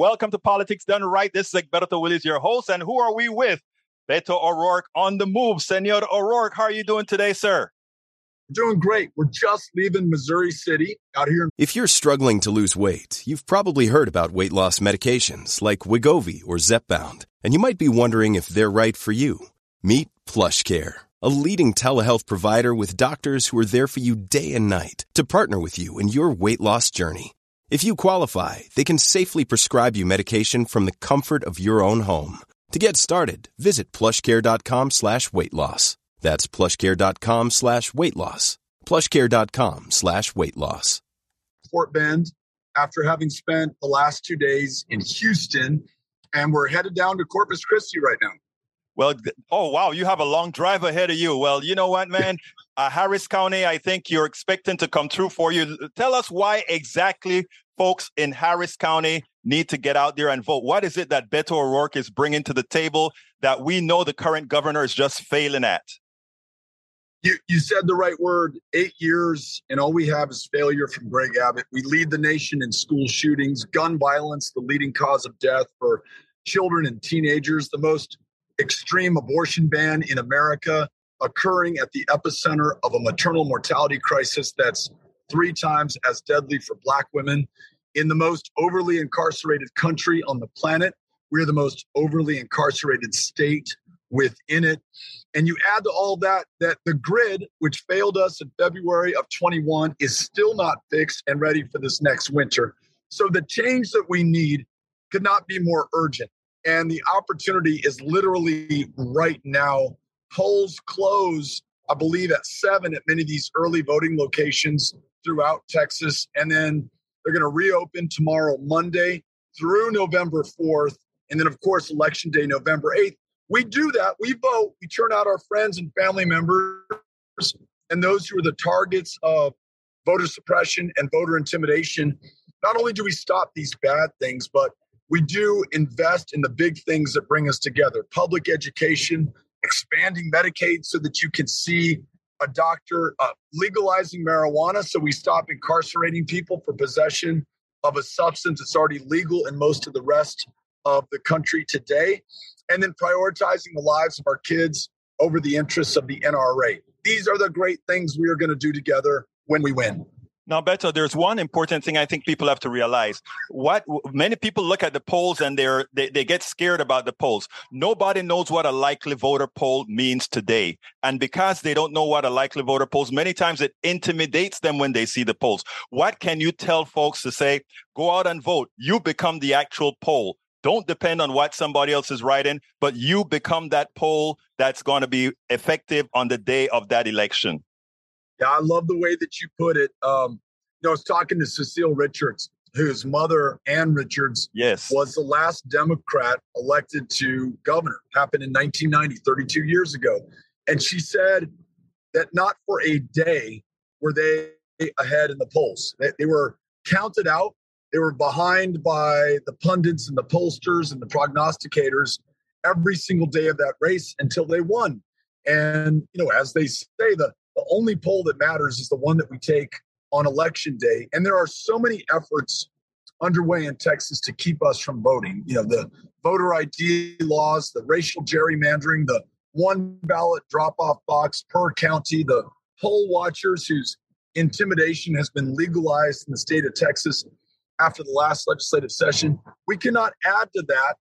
Welcome to Politics Done Right. This is Egberto Willies, your host. And who are we with? Beto O'Rourke on the move. Senor O'Rourke, how are you doing today, sir? Doing great. We're just leaving Missouri City out here. If you're struggling to lose weight, you've probably heard about weight loss medications like Wegovy or Zepbound, and you might be wondering if they're right for you. Meet PlushCare, a leading telehealth provider with doctors who are there for you day and night to partner with you in your weight loss journey. If you qualify, they can safely prescribe you medication from the comfort of your own home. To get started, visit plushcare.com slash weight loss. That's plushcare.com slash weight loss. Plushcare.com slash weight loss. Fort Bend after having spent the last two days in Houston, and we're headed down to Corpus Christi right now. Well, oh wow, you have a long drive ahead of you. Well, you know what, man? uh, Harris County, I think you're expecting to come through for you. Tell us why exactly folks in Harris County need to get out there and vote. What is it that Beto O'Rourke is bringing to the table that we know the current governor is just failing at? You, you said the right word eight years, and all we have is failure from Greg Abbott. We lead the nation in school shootings, gun violence, the leading cause of death for children and teenagers, the most extreme abortion ban in America, occurring at the epicenter of a maternal mortality crisis that's three times as deadly for Black women. In the most overly incarcerated country on the planet, we're the most overly incarcerated state within it. And you add to all that that the grid, which failed us in February of 21, is still not fixed and ready for this next winter. So the change that we need could not be more urgent. And the opportunity is literally right now. Polls close, I believe, at seven at many of these early voting locations throughout Texas. And then they're going to reopen tomorrow, Monday, through November 4th. And then, of course, Election Day, November 8th. We do that. We vote. We turn out our friends and family members and those who are the targets of voter suppression and voter intimidation. Not only do we stop these bad things, but we do invest in the big things that bring us together public education, expanding Medicaid so that you can see a doctor, uh, legalizing marijuana so we stop incarcerating people for possession of a substance that's already legal in most of the rest of the country today, and then prioritizing the lives of our kids over the interests of the NRA. These are the great things we are going to do together when we win. Now, Beto, there's one important thing I think people have to realize. What many people look at the polls and they're they, they get scared about the polls. Nobody knows what a likely voter poll means today. And because they don't know what a likely voter polls, many times it intimidates them when they see the polls. What can you tell folks to say, go out and vote? You become the actual poll. Don't depend on what somebody else is writing, but you become that poll that's going to be effective on the day of that election. Yeah, I love the way that you put it. Um, you know, I was talking to Cecile Richards, whose mother, Ann Richards, yes, was the last Democrat elected to governor. Happened in 1990, 32 years ago. And she said that not for a day were they ahead in the polls. They, they were counted out. They were behind by the pundits and the pollsters and the prognosticators every single day of that race until they won. And, you know, as they say, the the only poll that matters is the one that we take on election day. And there are so many efforts underway in Texas to keep us from voting. You know, the voter ID laws, the racial gerrymandering, the one ballot drop off box per county, the poll watchers whose intimidation has been legalized in the state of Texas after the last legislative session. We cannot add to that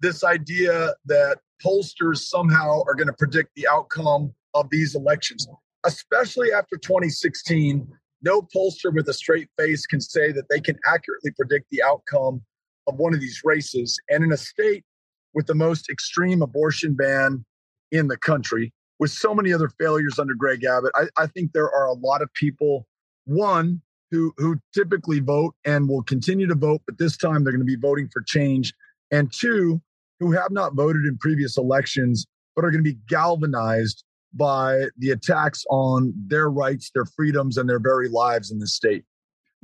this idea that pollsters somehow are going to predict the outcome of these elections especially after 2016, no pollster with a straight face can say that they can accurately predict the outcome of one of these races. And in a state with the most extreme abortion ban in the country, with so many other failures under Greg Abbott, I, I think there are a lot of people, one, who, who typically vote and will continue to vote, but this time they're going to be voting for change. And two, who have not voted in previous elections, but are going to be galvanized by the attacks on their rights, their freedoms, and their very lives in the state.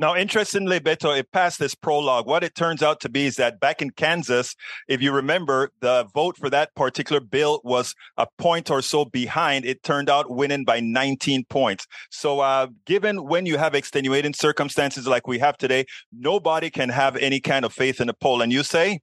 Now, interestingly, Beto, it passed this prologue. What it turns out to be is that back in Kansas, if you remember, the vote for that particular bill was a point or so behind. It turned out winning by 19 points. So, uh, given when you have extenuating circumstances like we have today, nobody can have any kind of faith in the poll. And you say?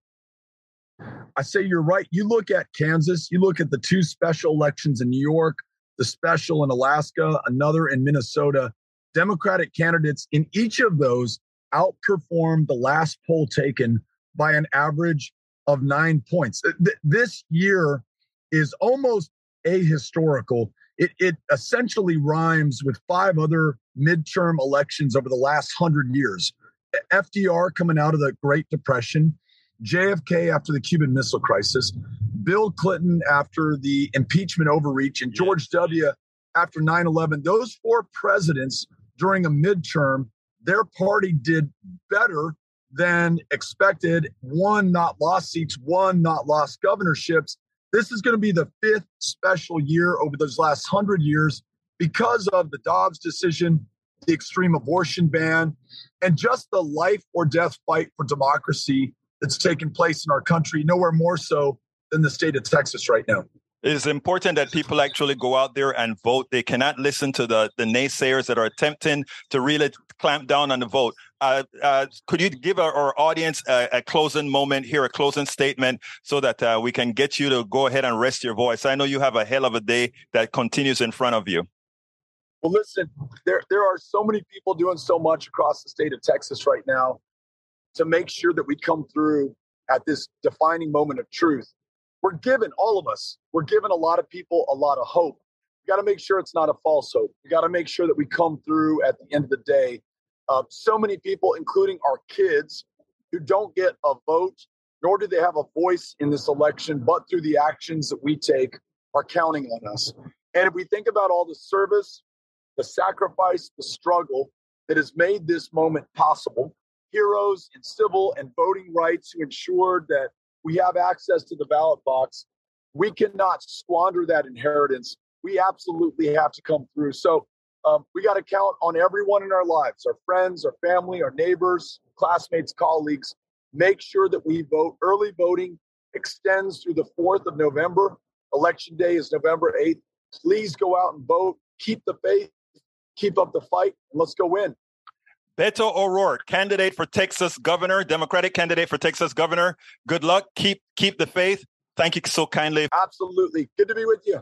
I say you're right. You look at Kansas, you look at the two special elections in New York, the special in Alaska, another in Minnesota Democratic candidates in each of those outperformed the last poll taken by an average of nine points. This year is almost ahistorical. It, it essentially rhymes with five other midterm elections over the last hundred years. FDR coming out of the Great Depression, JFK after the Cuban Missile Crisis, Bill Clinton after the impeachment overreach, and George W. after 9 11. Those four presidents during a midterm, their party did better than expected. One, not lost seats, one, not lost governorships. This is going to be the fifth special year over those last hundred years because of the Dobbs decision, the extreme abortion ban, and just the life or death fight for democracy that's taking place in our country, nowhere more so than the state of Texas right now. It's important that people actually go out there and vote. They cannot listen to the, the naysayers that are attempting to really clamp down on the vote. Uh, uh, could you give our, our audience a, a, closing moment here, a closing statement, so that uh, we can get you to go ahead and rest your voice? I know you have a hell of a day that continues in front of you. Well, listen, there, there are so many people doing so much across the state of Texas right now to make sure that we come through at this defining moment of truth. We're given all of us we're given a lot of people a lot of hope. We got to make sure it's not a false hope. We got to make sure that we come through at the end of the day. Uh, so many people including our kids who don't get a vote nor do they have a voice in this election but through the actions that we take are counting on us. And if we think about all the service the sacrifice the struggle that has made this moment possible heroes in civil and voting rights who ensured that we have access to the ballot box. We cannot squander that inheritance. We absolutely have to come through. So um, we got to count on everyone in our lives our friends, our family, our neighbors, classmates, colleagues. Make sure that we vote. Early voting extends through the 4th of November. Election day is November 8th. Please go out and vote. Keep the faith, keep up the fight, and let's go win. Beto O'Rourke, candidate for Texas governor, Democratic candidate for Texas governor. Good luck. Keep keep the faith. Thank you so kindly. Absolutely. Good to be with you